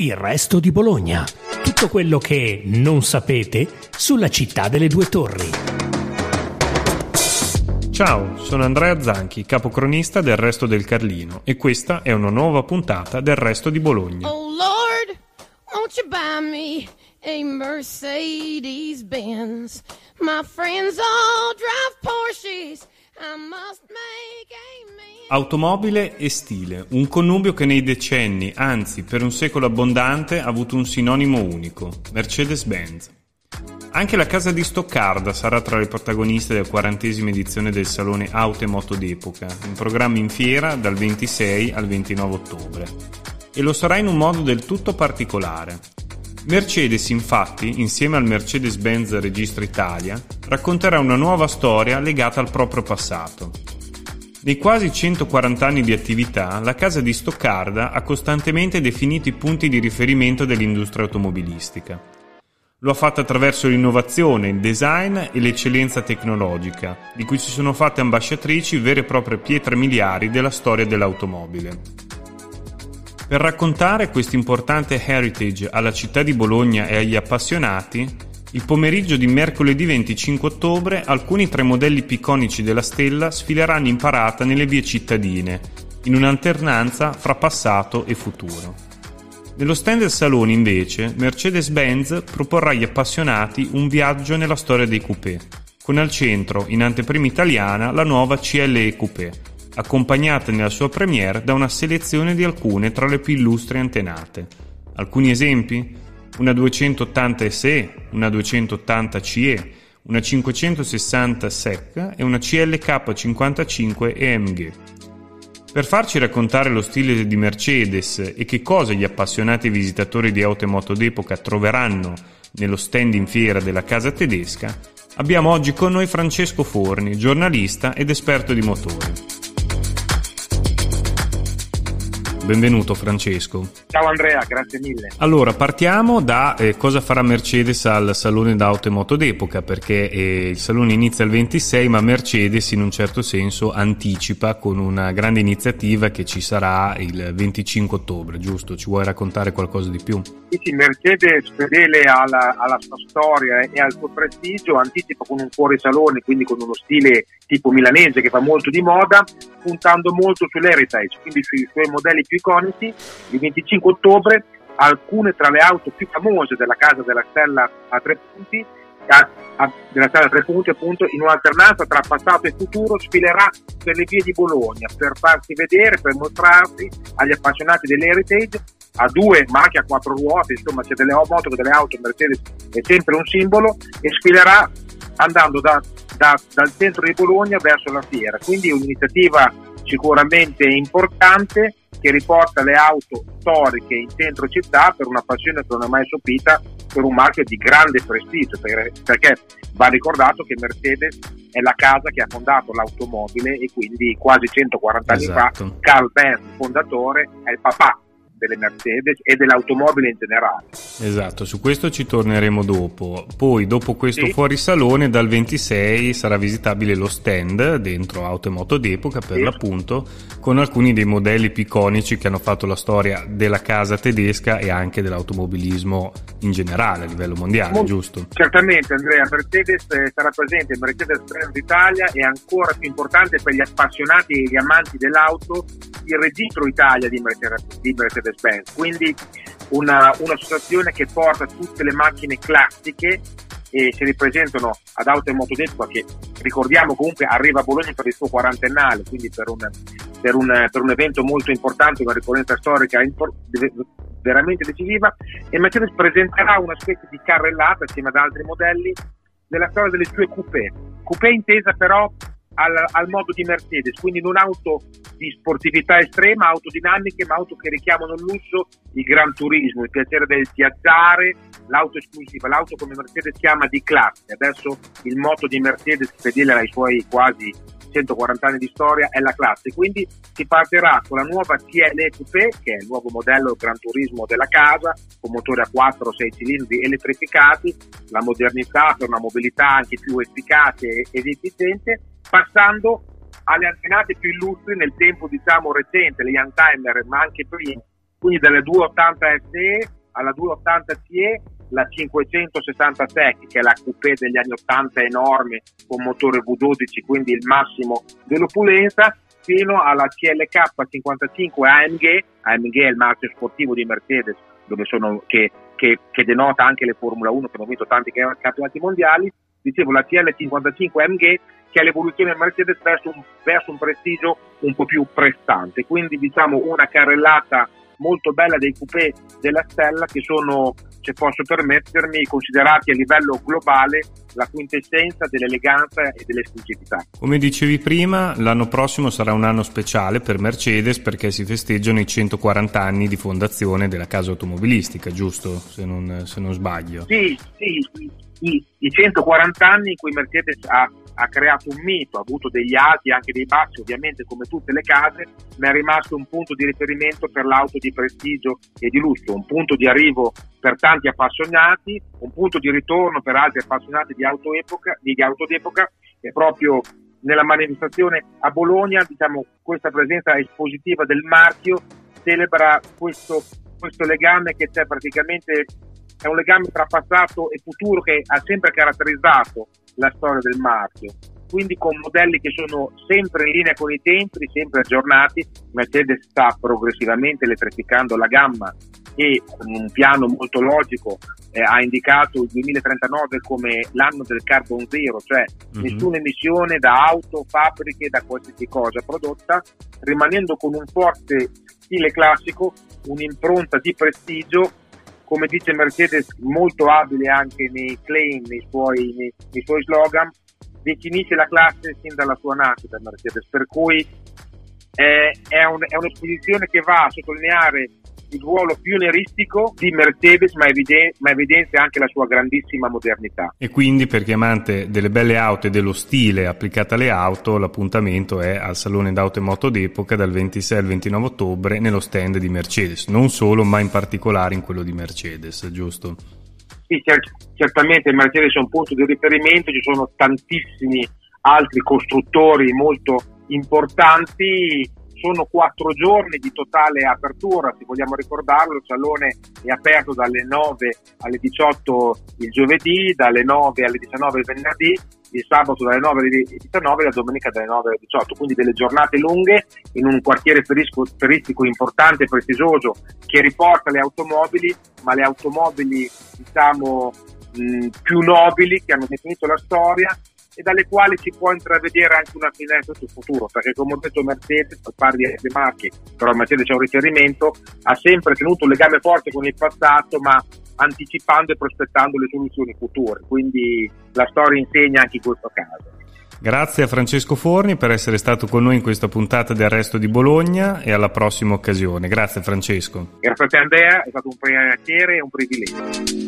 Il resto di Bologna. Tutto quello che non sapete sulla città delle due torri. Ciao, sono Andrea Zanchi, capocronista del Resto del Carlino e questa è una nuova puntata del Resto di Bologna. Oh Lord, won't you buy me a Mercedes Benz? My friends all drive Porsches. Automobile e stile, un connubio che nei decenni, anzi per un secolo abbondante, ha avuto un sinonimo unico, Mercedes-Benz. Anche la casa di Stoccarda sarà tra le protagoniste della quarantesima edizione del Salone Auto e Moto d'Epoca, in programma in fiera dal 26 al 29 ottobre. E lo sarà in un modo del tutto particolare. Mercedes infatti, insieme al Mercedes-Benz Registro Italia, racconterà una nuova storia legata al proprio passato. Nei quasi 140 anni di attività, la casa di Stoccarda ha costantemente definito i punti di riferimento dell'industria automobilistica. Lo ha fatto attraverso l'innovazione, il design e l'eccellenza tecnologica, di cui si sono fatte ambasciatrici vere e proprie pietre miliari della storia dell'automobile. Per raccontare questo importante heritage alla città di Bologna e agli appassionati, il pomeriggio di mercoledì 25 ottobre alcuni tra i modelli più iconici della stella sfileranno in parata nelle vie cittadine, in un'alternanza fra passato e futuro. Nello stand del salone, invece, Mercedes-Benz proporrà agli appassionati un viaggio nella storia dei coupé, con al centro, in anteprima italiana, la nuova CLE Coupé, accompagnata nella sua premiere da una selezione di alcune tra le più illustri antenate. Alcuni esempi? una 280 SE, una 280 CE, una 560 SEC e una CLK55 EMG. Per farci raccontare lo stile di Mercedes e che cosa gli appassionati visitatori di auto e moto d'epoca troveranno nello stand in fiera della casa tedesca, abbiamo oggi con noi Francesco Forni, giornalista ed esperto di motori. Benvenuto Francesco. Ciao Andrea, grazie mille. Allora, partiamo da eh, cosa farà Mercedes al Salone d'Auto e Moto d'Epoca, perché eh, il salone inizia il 26, ma Mercedes in un certo senso anticipa con una grande iniziativa che ci sarà il 25 ottobre, giusto? Ci vuoi raccontare qualcosa di più? Sì, sì Mercedes fedele alla, alla sua storia e al suo prestigio anticipa con un fuorisalone, quindi con uno stile tipo milanese che fa molto di moda, puntando molto sull'heritage, quindi sui suoi modelli più iconici. Il 25 ottobre alcune tra le auto più famose della casa della stella a tre punti a, a, della stella a tre punti appunto in un'alternanza tra passato e futuro sfilerà per le vie di Bologna per farsi vedere, per mostrarsi agli appassionati dell'heritage a due ma anche a quattro ruote, insomma c'è delle moto, delle auto, Mercedes è sempre un simbolo e sfilerà andando da, da, dal centro di Bologna verso la fiera, quindi un'iniziativa sicuramente importante che riporta le auto storiche in centro città per una passione che non è mai sopita per un marchio di grande prestigio, perché va ricordato che Mercedes è la casa che ha fondato l'automobile e quindi quasi 140 anni esatto. fa Carl Benz, fondatore, è il papà delle Mercedes e dell'automobile in generale. Esatto, su questo ci torneremo dopo. Poi, dopo questo sì. fuorisalone, dal 26 sarà visitabile lo stand dentro Auto e Moto d'Epoca, per Sì. l'appunto, con alcuni dei modelli più iconici che hanno fatto la storia della casa tedesca e anche dell'automobilismo in generale a livello mondiale, Molto- giusto? Certamente Andrea, Mercedes eh, sarà presente, Mercedes-Benz Italia è ancora più importante per gli appassionati e gli amanti dell'auto il registro Italia di Mercedes- di Mercedes-Benz, quindi una, un'associazione che porta tutte le macchine classiche e si ripresentano ad Auto e Moto d'Epoca che ricordiamo comunque arriva a Bologna per il suo quarantennale, quindi per un, per un, per un evento molto importante, una ricorrenza storica impor- veramente decisiva. E Mercedes presenterà una specie di carrellata assieme ad altri modelli della storia delle sue coupé, coupé intesa però al, al modo di Mercedes, quindi non auto di sportività estrema, auto dinamiche, ma auto che richiamano il lusso, il gran turismo, il piacere del viaggiare, l'auto esclusiva, l'auto come Mercedes chiama di classe. Adesso il motto di Mercedes, fedele ai suoi quasi 140 anni di storia, è la classe. Quindi si partirà con la nuova CLE Coupé, che è il nuovo modello Gran Turismo della casa, con motori a 4 o 6 cilindri elettrificati, la modernità per una mobilità anche più efficace ed efficiente, passando alle antenate più illustri nel tempo diciamo recente, le Youngtimer, ma anche prima, quindi dalle 280 SE alla 280 CE la 560 Tech che è la coupé degli anni 80 enorme con motore V12 quindi il massimo dell'opulenza fino alla CLK 55 AMG AMG è il marchio sportivo di Mercedes sono, che, che, che, denota anche le Formula 1 che hanno vinto tanti campionati mondiali. Dicevo la CL55 AMG che è l'evoluzione Mercedes verso un, verso un prestigio un po' più prestante quindi diciamo una carrellata molto bella dei coupé della Stella che sono, se posso permettermi, considerati a livello globale la quintessenza dell'eleganza e dell'esclusività. Come dicevi prima, l'anno prossimo sarà un anno speciale per Mercedes perché si festeggiano i 140 anni di fondazione della casa automobilistica, giusto? Se non, se non sbaglio. Sì, sì, i, i 140 anni in cui Mercedes ha ha creato un mito, ha avuto degli alti e anche dei bassi, ovviamente come tutte le case, ma è rimasto un punto di riferimento per l'auto di prestigio e di lusso, un punto di arrivo per tanti appassionati, un punto di ritorno per altri appassionati di auto, epoca, di auto d'epoca e proprio nella manifestazione a Bologna, diciamo, questa presenza espositiva del marchio celebra questo, questo legame che c'è praticamente è un legame tra passato e futuro che ha sempre caratterizzato la storia del marchio. Quindi con modelli che sono sempre in linea con i tempi, sempre aggiornati, Mercedes sta progressivamente elettrificando la gamma e con un piano molto logico eh, ha indicato il 2039 come l'anno del carbon zero, cioè mm-hmm. nessuna emissione da auto, fabbriche, da qualsiasi cosa prodotta, rimanendo con un forte stile classico, un'impronta di prestigio come dice Mercedes, molto abile anche nei claim, nei suoi, nei, nei suoi slogan, definisce la classe sin dalla sua nascita Mercedes, per cui è, è, un, è un'esposizione che va a sottolineare il ruolo pionieristico di Mercedes, ma, eviden- ma, evidenzia anche la sua grandissima modernità. E quindi, per chi è amante delle belle auto e dello stile applicato alle auto, l'appuntamento è al Salone d'Auto e Moto d'Epoca dal 26 al 29 ottobre nello stand di Mercedes, non solo, ma in particolare in quello di Mercedes, giusto? Sì, cer- certamente Mercedes è un punto di riferimento, ci sono tantissimi altri costruttori molto importanti sono quattro giorni di totale apertura, se vogliamo ricordarlo, il salone è aperto dalle 9 alle 18 il giovedì, dalle 9 alle 19 il venerdì, il sabato dalle 9 alle 19 e la domenica dalle 9 alle 18, quindi delle giornate lunghe in un quartiere turistico importante e prestigioso che riporta le automobili, ma le automobili diciamo mh, più nobili che hanno definito la storia e dalle quali si può intravedere anche una finestra sul futuro, perché come ho detto Mercedes, per di altre marche, però Mercedes c'è un riferimento, ha sempre tenuto un legame forte con il passato, ma anticipando e prospettando le soluzioni future, quindi la storia insegna anche in questo caso. Grazie a Francesco Forni per essere stato con noi in questa puntata di Arresto di Bologna e alla prossima occasione. Grazie Francesco. Grazie a te Andrea, è stato un piacere e un privilegio.